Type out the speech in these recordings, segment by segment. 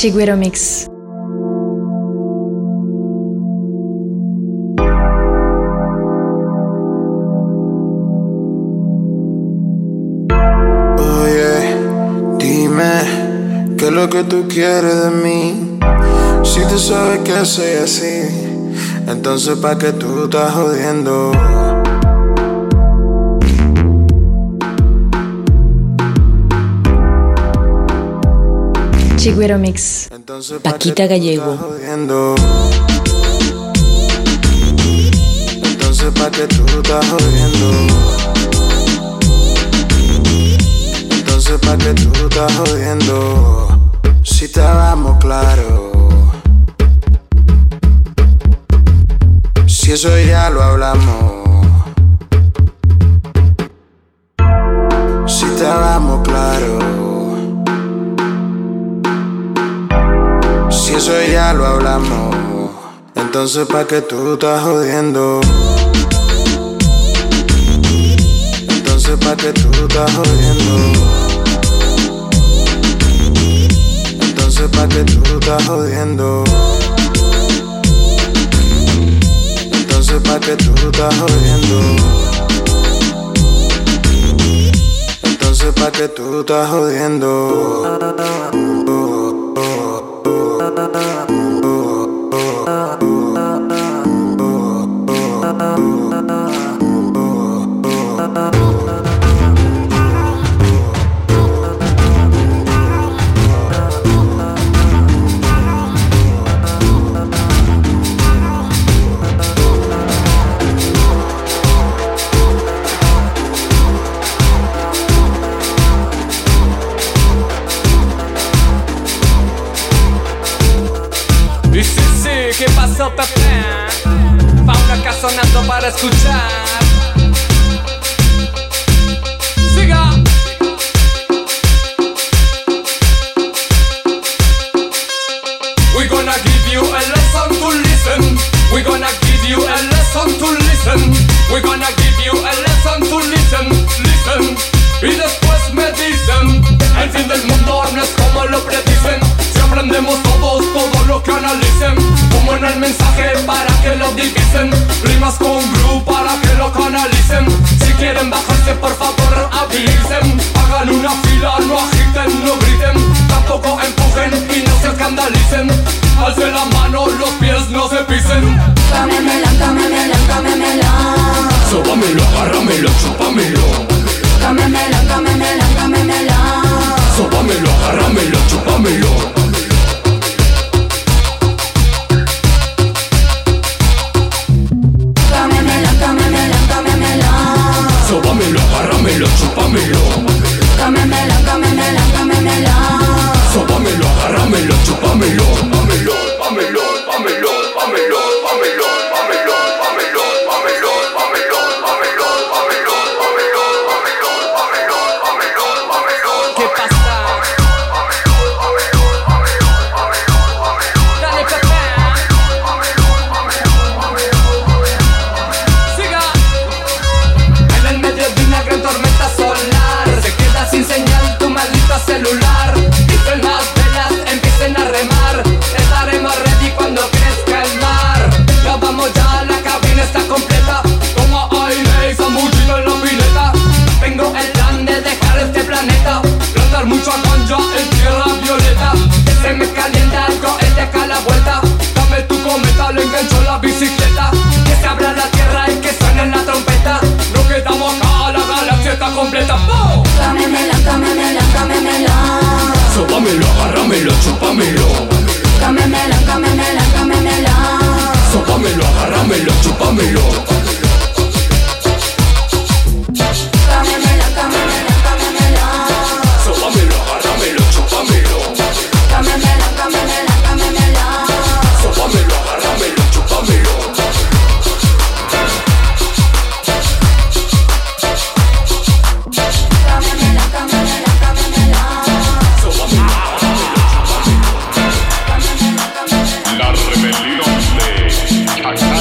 Chigüero Mix. Oye, dime, ¿qué es lo que tú quieres de mí? Si tú sabes que soy así, entonces ¿pa' qué tú estás jodiendo? Chigüero Mix. Entonces, ¿pa' Paquita Gallego. Entonces, ¿pa' qué tú estás jodiendo? Entonces, ¿pa' qué tú estás jodiendo? Si estábamos claros. Si eso ya lo hablamos. Eso ya lo hablamos, entonces pa' que tú estás jodiendo. Entonces pa' que tú estás jodiendo. Entonces pa' que tú estás jodiendo. Entonces pa' que tú estás jodiendo. Entonces pa' que tú estás jodiendo. rebelión de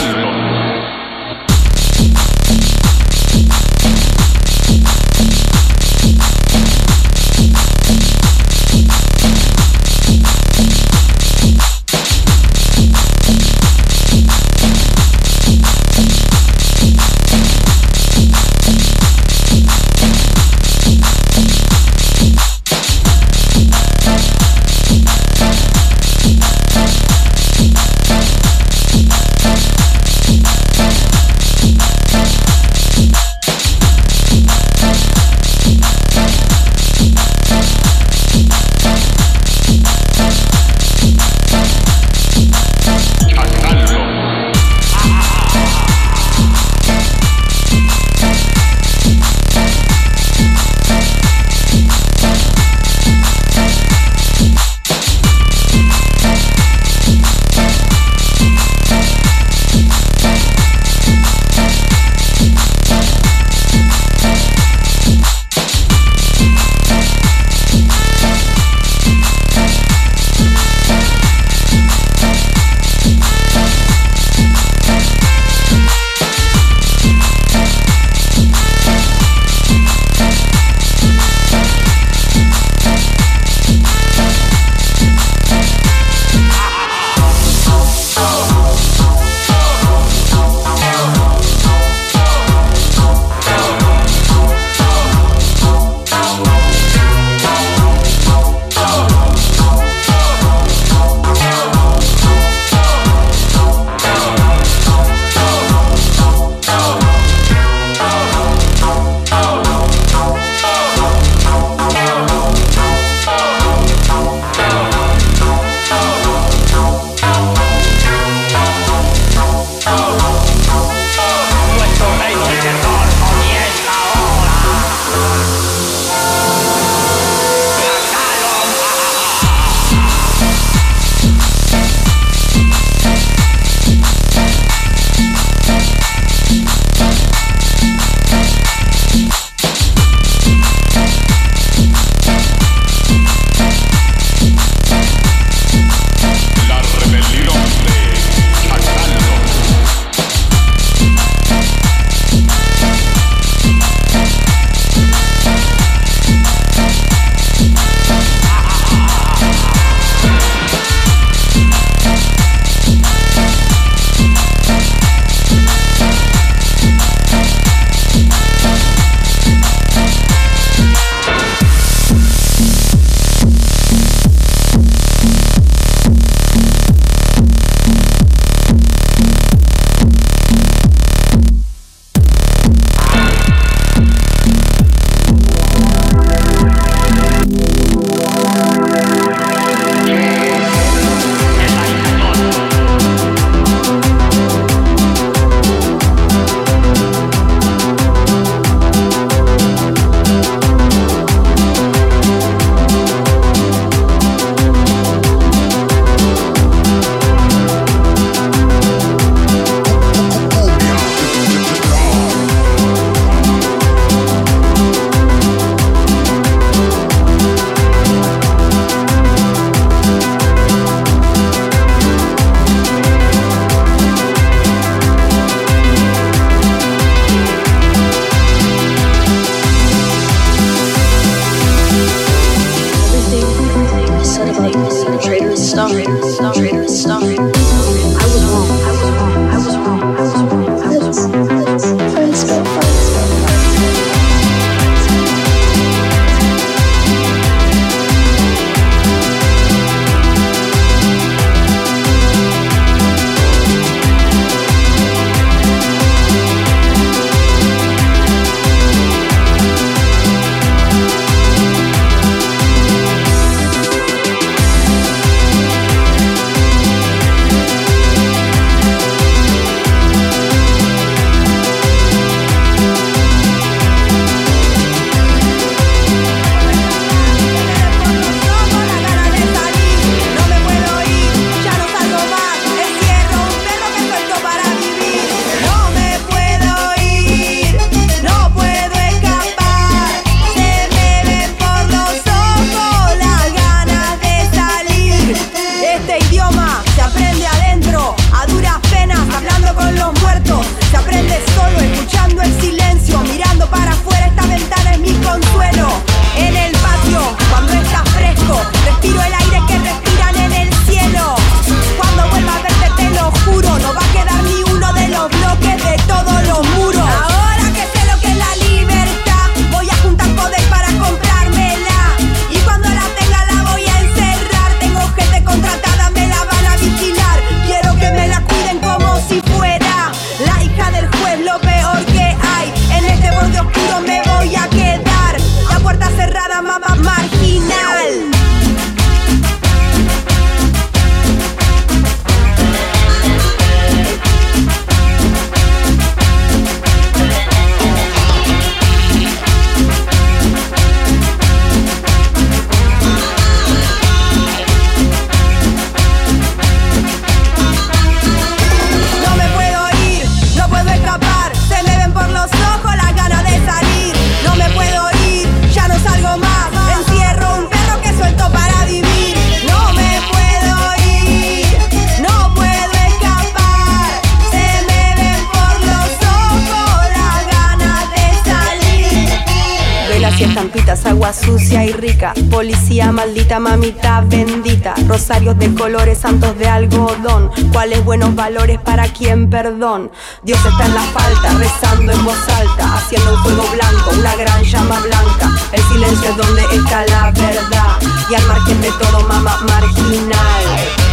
Policía maldita, mamita bendita. Rosarios de colores, santos de algodón. ¿Cuáles buenos valores para quien perdón? Dios está en la falta, rezando en voz alta. Haciendo un fuego blanco, una gran llama blanca. El silencio es donde está la verdad. Y al margen de todo, mama marginal.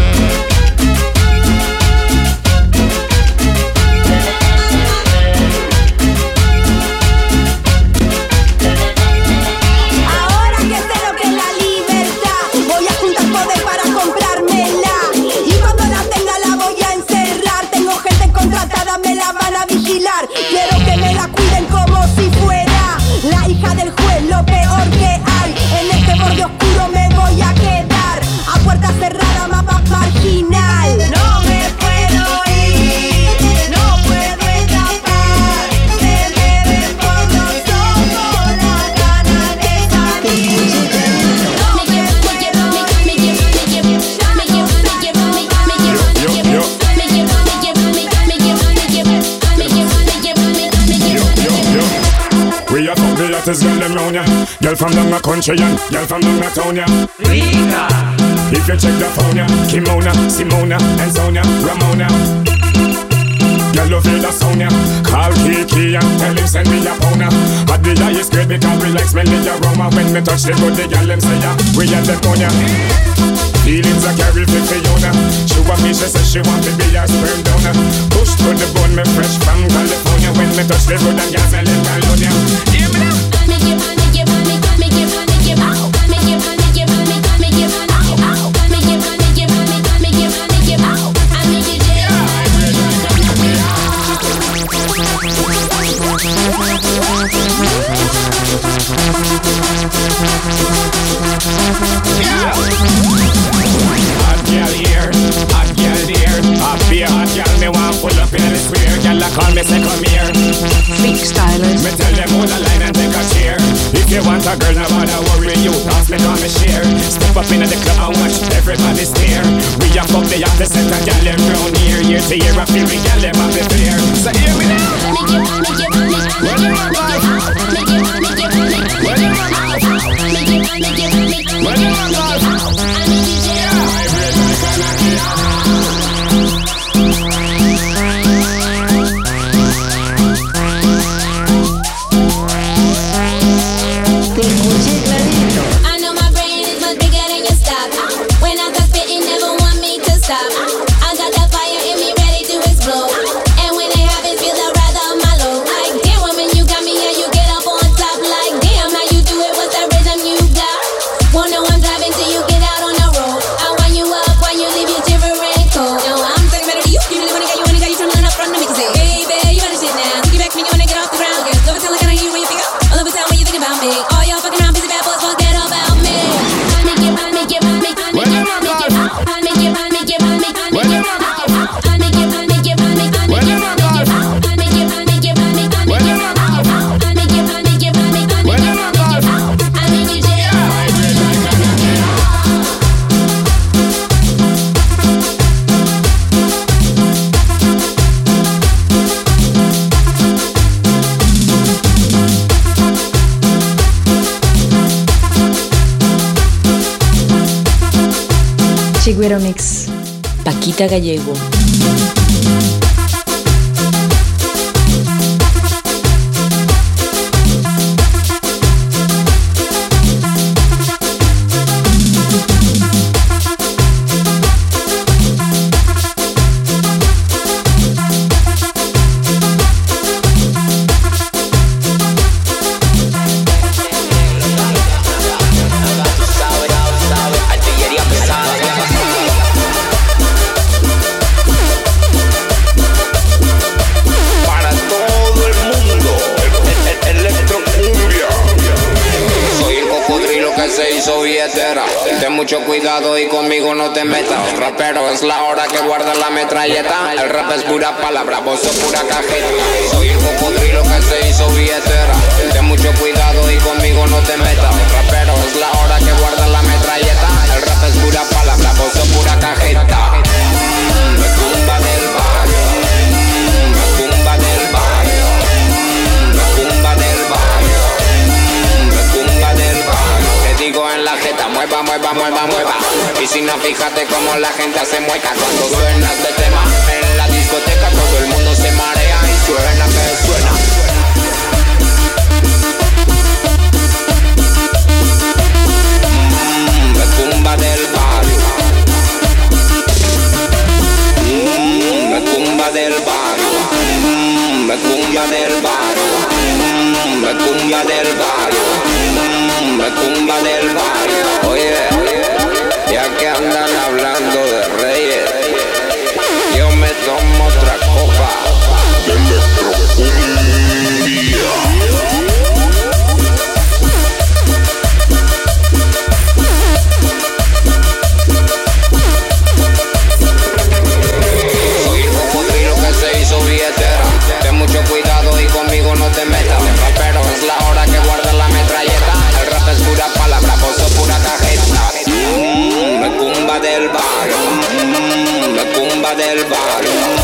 Hottest girl them round ya. Girl from down the country and girl from down the town ya. Rika. If you check the phone ya, Kimona, Simona, and Sonia, Ramona. Girl, you feel the sound ya. Call Kiki and tell him send me a pound ya. But the is great because we like smelling the aroma when me touch the. The girl them say ya, we have them on ya. Feelings I carry for Fiona. Paquita Gallego. el rap es pura palabra, vos sos pura cajeta. Soy el cocodrilo que se hizo billetera. Ten mucho cuidado y conmigo no te metas. Rapero, es la hora que guarda la metralleta. El rap es pura palabra, vos sos pura cajeta. Me tumba del barrio, me tumba del barrio, me tumba del barrio, me tumba del barrio. Te digo en la jeta, mueva, mueva, mueva, mueva oficina, fíjate cómo la gente hace mueca cuando suena este tema. En la discoteca todo el mundo se marea y suena que suena. Mmm, retumba del barrio. Mmm, retumba del barrio. Mmm, retumba del barrio. Mmm, retumba del barrio. Mmm, retumba del barrio. Oye, oye ya que andan hablando de reyes, yo me tomo otra copa de nuestro Ten mucho cuidado y conmigo no te metas. Everybody.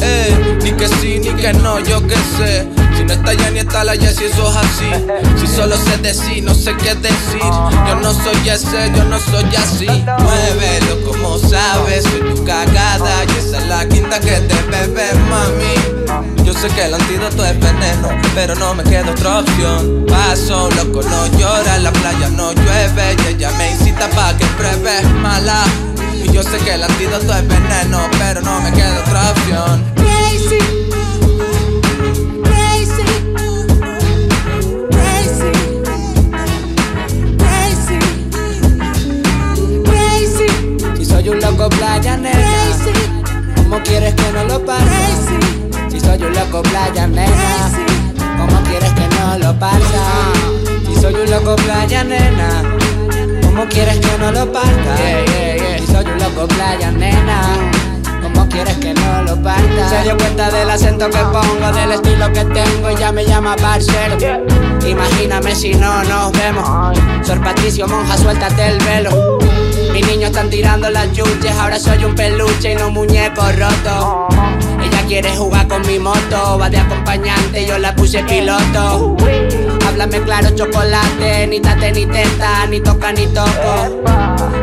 Eh, ni que sí, ni que no, yo qué sé. Si no está ya ni está la ya si eso es así. Si solo sé decir, no sé qué decir. Yo no soy ese, yo no soy así. Muévelo como sabes, soy tu cagada. Y esa es la quinta que te bebe, mami. Yo sé que el antídoto es veneno, pero no me queda otra opción. Paso, loco, no llora, en la playa no llueve. Y ella me incita pa' que pruebes mala. Yo sé que el antídoto es veneno, pero no me queda otra opción. Crazy. Crazy. Crazy. Crazy. Crazy. Si soy un loco playa nena, Crazy. ¿cómo quieres que no lo pase? Crazy. Si soy un loco playa nena, Crazy. ¿cómo quieres que no lo pase? Si soy un loco playa nena parta? Y soy un loco playa, nena. ¿Cómo quieres que no lo parta? Se dio cuenta del acento que pongo, del estilo que tengo y ya me llama parcero. Imagíname si no nos vemos. Sor Patricio, monja, suéltate el velo. Mis niños están tirando las yuches, ahora soy un peluche y no un muñeco roto. Ella quiere jugar con mi moto, va de acompañante y yo la puse piloto. Háblame claro, chocolate, ni tate ni teta, ni toca ni toco.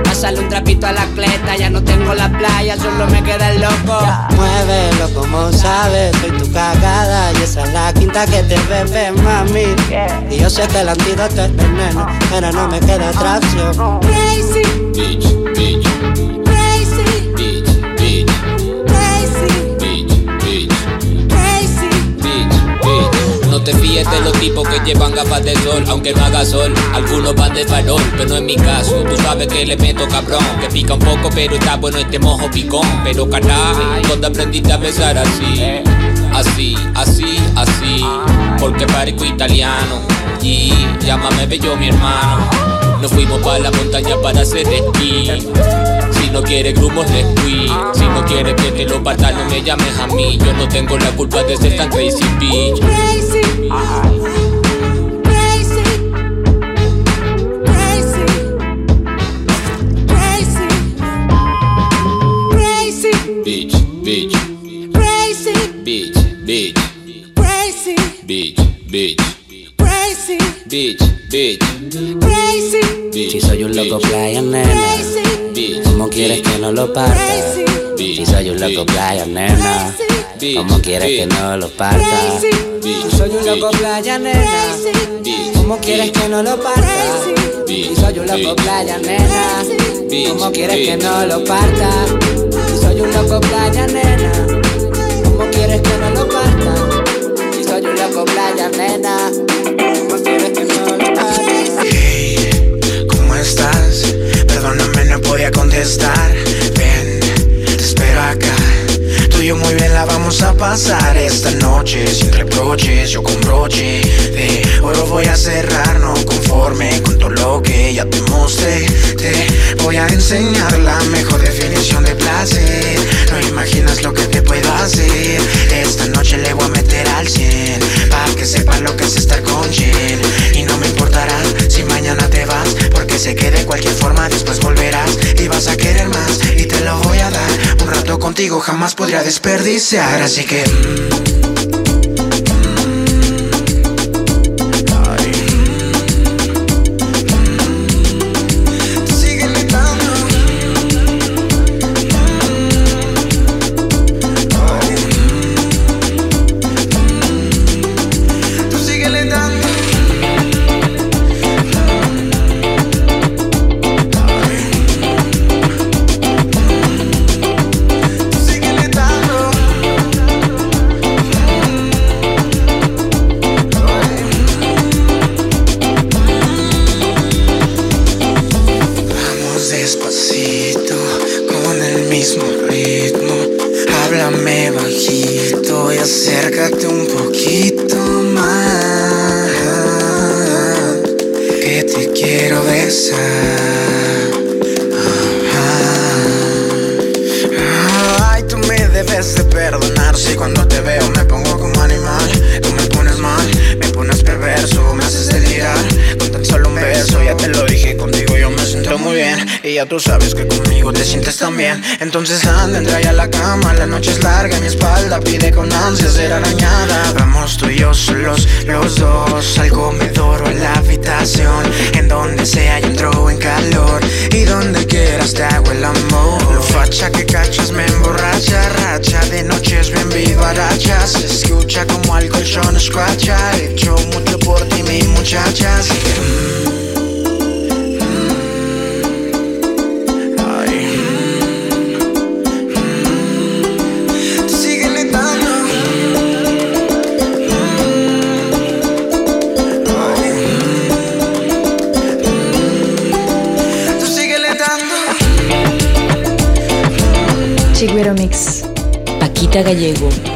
Pásale un trapito a la cleta, ya no tengo la playa, solo me queda el loco. Muévelo como sabes, soy tu cagada y esa es la quinta que te bebe, mami. Y yo sé que el antídoto es veneno, pero no me queda otra opción. Crazy, Bitch, bitch, Te fíes de los tipos que llevan gafas de sol, aunque no haga sol. Algunos van de farol, pero no es mi caso. Tú sabes que le meto cabrón, que pica un poco, pero está bueno este mojo picón. Pero caray, ¿dónde aprendiste a besar así? Así, así, así. Porque parezco italiano. Y llámame bello mi hermano. Nos fuimos para la montaña para hacer esquí. Si no quieres grumos, les fui. Si no quieres que te lo parta, no me llames a mí. Yo no tengo la culpa de ser tan crazy, bitch. Crazy, crazy, crazy, crazy, crazy, Bitch, bitch, crazy, bitch, bitch, crazy, bitch, bitch, crazy, bitch, bitch, crazy, bitch. Si soy un loco playa, nena. bitch, ¿Cómo quieres que no lo parta? Si soy un loco playa, nena. ¿Cómo quieres que no lo parta? Soy un loco playa, nena. ¿Cómo quieres que no lo parta? soy un loco playa, nena. ¿Cómo quieres que no lo parta? Soy un loco playa, nena. ¿Cómo quieres que no lo parta? Soy un loco playa, nena. No podía contestar. Ven, te espero acá. Tú y yo muy bien la vamos a pasar esta noche sin reproches. Yo con broche de oro voy a cerrar, no conforme con todo lo que ya te mostré. Te voy a enseñar la mejor definición de placer. No imaginas lo que te puedo hacer. Esta noche le voy a meter al 100 para que sepas lo que es estar con Jen. Y no me importará si mañana te vas, porque sé que de cualquier forma después volverás y vas a querer más. Y te lo voy a dar. Un rato contigo jamás podría desperdiciar, así que. mm, mismo ritmo. Háblame bajito y acércate un poquito más. Que te quiero besar. Ay, tú me debes de perdonar si cuando te veo me pongo como animal. Tú me pones mal, me pones perverso, me haces delirar. Tan solo un beso, ya te lo dije contigo, yo me siento muy bien. Y ya tú sabes que conmigo te sientes tan bien. Entonces anda, entra ya a la cama, la noche es larga, mi espalda pide con ansia ser arañada. Vamos tú y yo solos, los dos, al comedor o a la habitación. En donde sea, yo entro en calor. Y donde quieras te hago el amor. Lo facha que cachas me emborracha, racha de noches bien vivaracha. Se escucha como al colchón escuacha. He hecho mucho por ti, mi muchacha. Chigüero Mix. Paquita Gallego.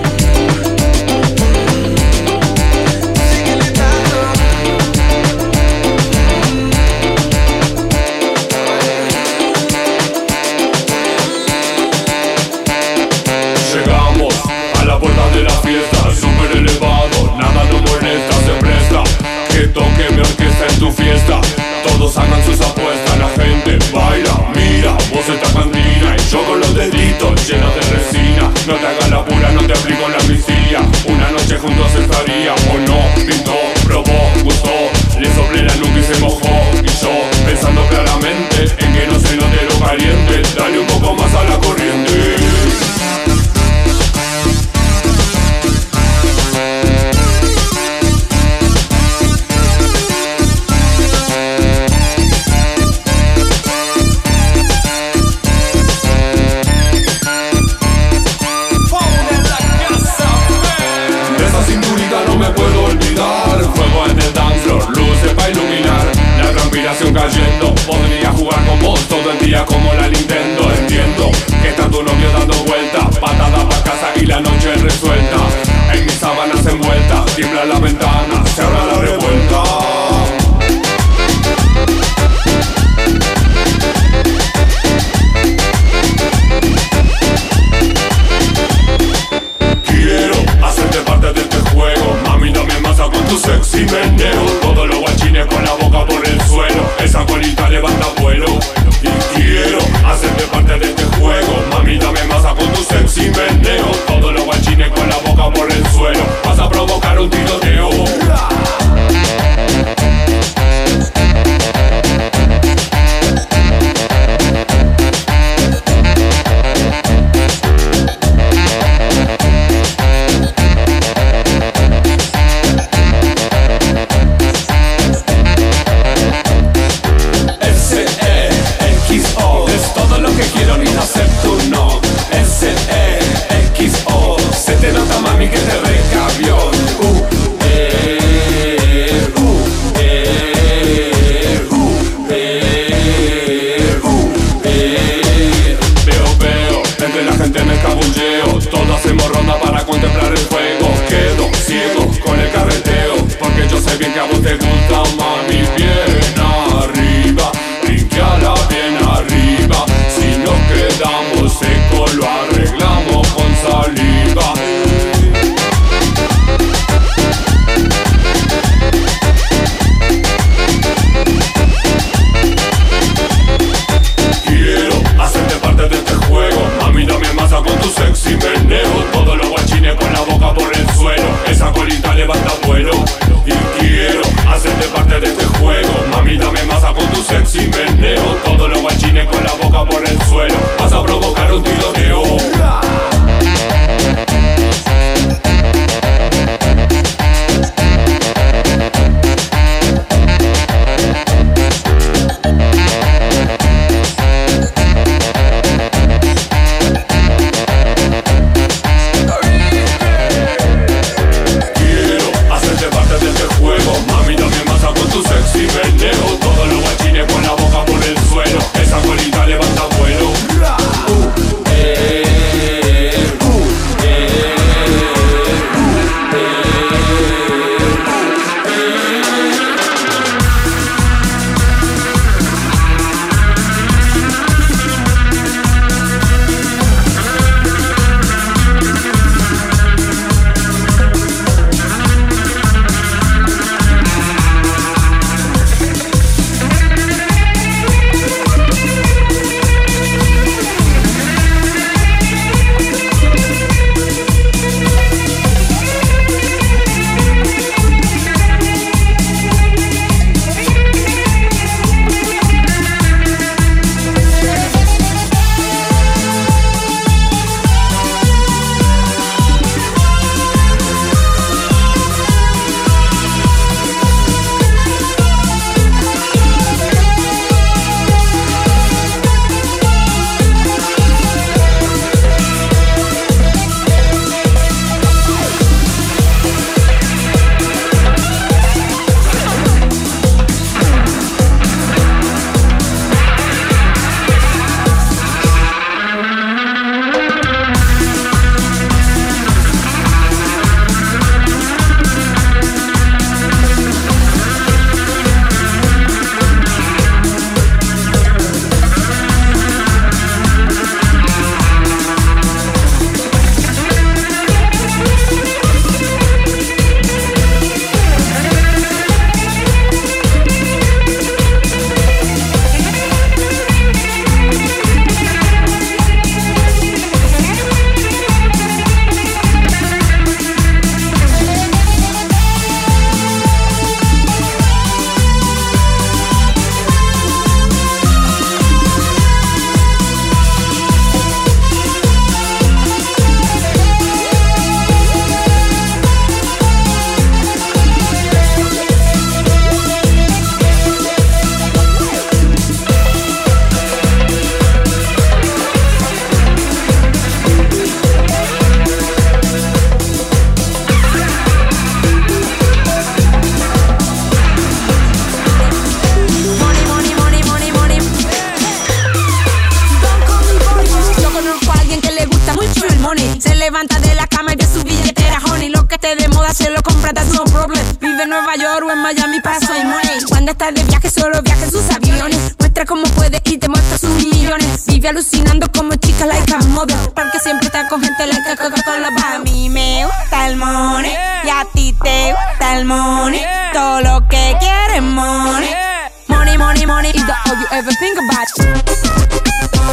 toque mi orquesta en tu fiesta. Todos hagan sus apuestas, la gente baila, mira Vos estás cantina y yo con los deditos llenos de resina. No te hagas la pura, no te aplico la misilia Una noche juntos estaría o no Pintó, probó, gustó, le soplé la nuca y se mojó. Y yo pensando claramente en que no se note lo caliente Dale un poco más a la corriente. love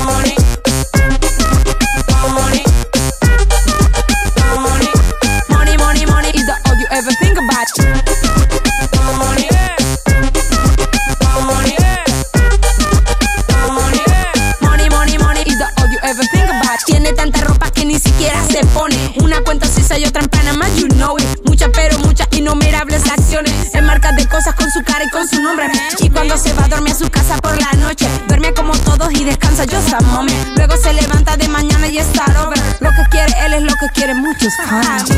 morning. que quiere muchos fans.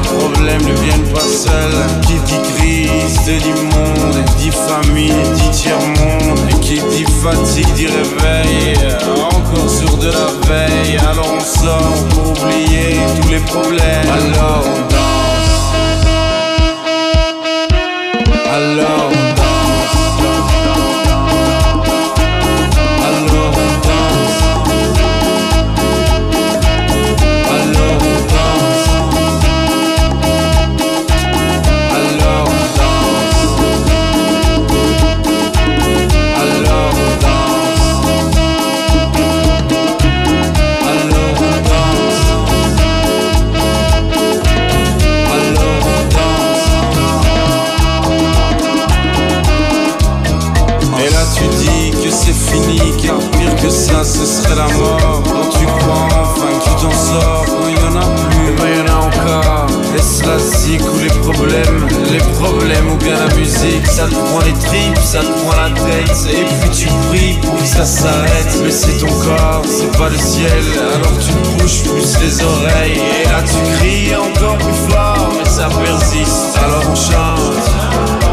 Les problèmes ne viennent pas seuls. Qui dit crise, dit monde, dit famille, dit tiers-monde. Qui dit fatigue, dit réveil, encore sûr de la veille. Alors on sort pour oublier tous les problèmes. Alors on danse. Alors on danse. les problèmes ou bien la musique Ça te prend les tripes, ça te prend la tête Et puis tu pries pour que ça s'arrête. Mais c'est ton corps, c'est pas le ciel Alors tu bouges plus les oreilles. Et là tu cries encore plus fort Mais ça persiste, alors on chante.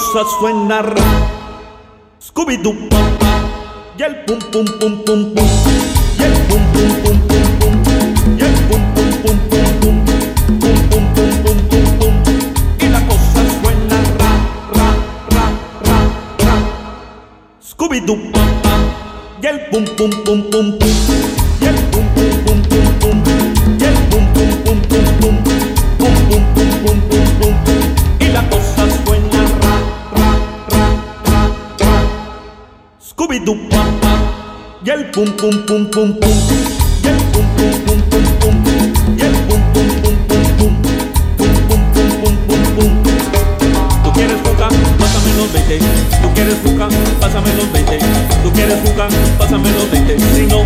Suena ra. Scooby-Doo. Y el pum pum pum pum pum. Y el pum pum pum pum pum. Y el pum pum pum pum pum. Pum pum pum pum pum pum. Y la cosa suena ra ra ra ra ra. Scooby-Doo. Y el pum pum pum pum pum pum pum pum pum. Pum pum pum pum pum. Pum pum pum pum pum. Pum pum pum pum pum. Tú quieres jugar, pásame los 20. Tú quieres jugar, pásame los 20. Tú quieres pásame los 20. Si no,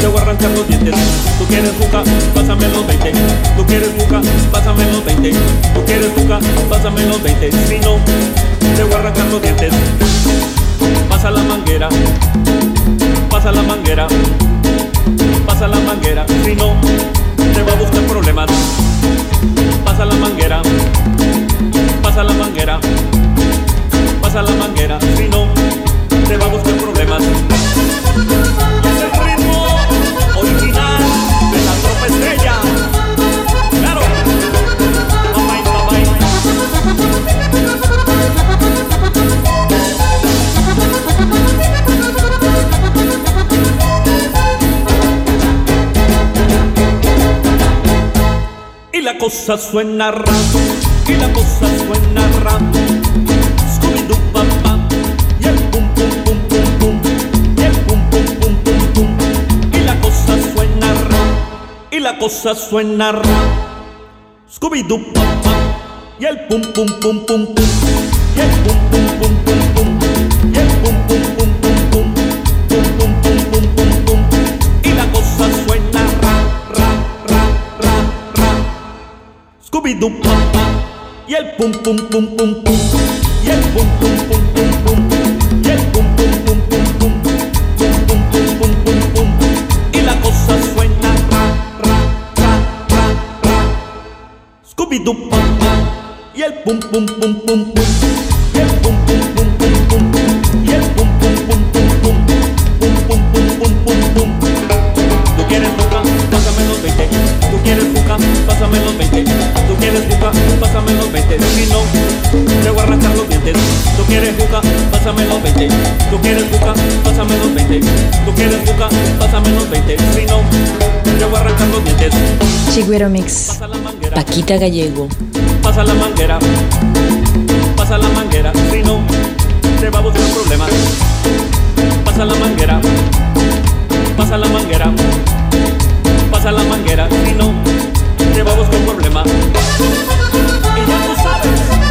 te voy a arrancar los dientes. Tú quieres jugar, pásame los 20. Tú quieres jugar, pásame los 20. Tú quieres jugar, pásame los 20. Si no, te voy a arrancar los dientes. Pasa la manguera, pasa la manguera, pasa la manguera. Si no, te va a buscar problemas. Pasa la manguera, pasa la manguera, pasa la manguera. Si no, te va a buscar problemas. La cosa suena ra, y la cosa suena ra. Scooby-Doo y el pum pum pum pum pum, y el pum pum pum pum pum. Y la cosa suena y la cosa suena. Scooby-Doo papá, y el pum pum pum pum pum, y el pum pum pum, Scooby-Doo papá y el pum pum pum pum pum y el pum pum pum pum pum y el pum pum pum pum pum pum pum pum pum pum pum y la cosa suena ra ra ra ra ra Scooby-Doo papá y el pum pum pum pum pum pásame los 20. Si no, te voy a arrancar los dientes. Chigüero Mix. Paquita Gallego. Pasa la manguera, pasa la manguera. Si no, te va a buscar problemas. Pasa la manguera, pasa la manguera, pasa la manguera. Si no, te va a buscar problemas. Y ya tú sabes,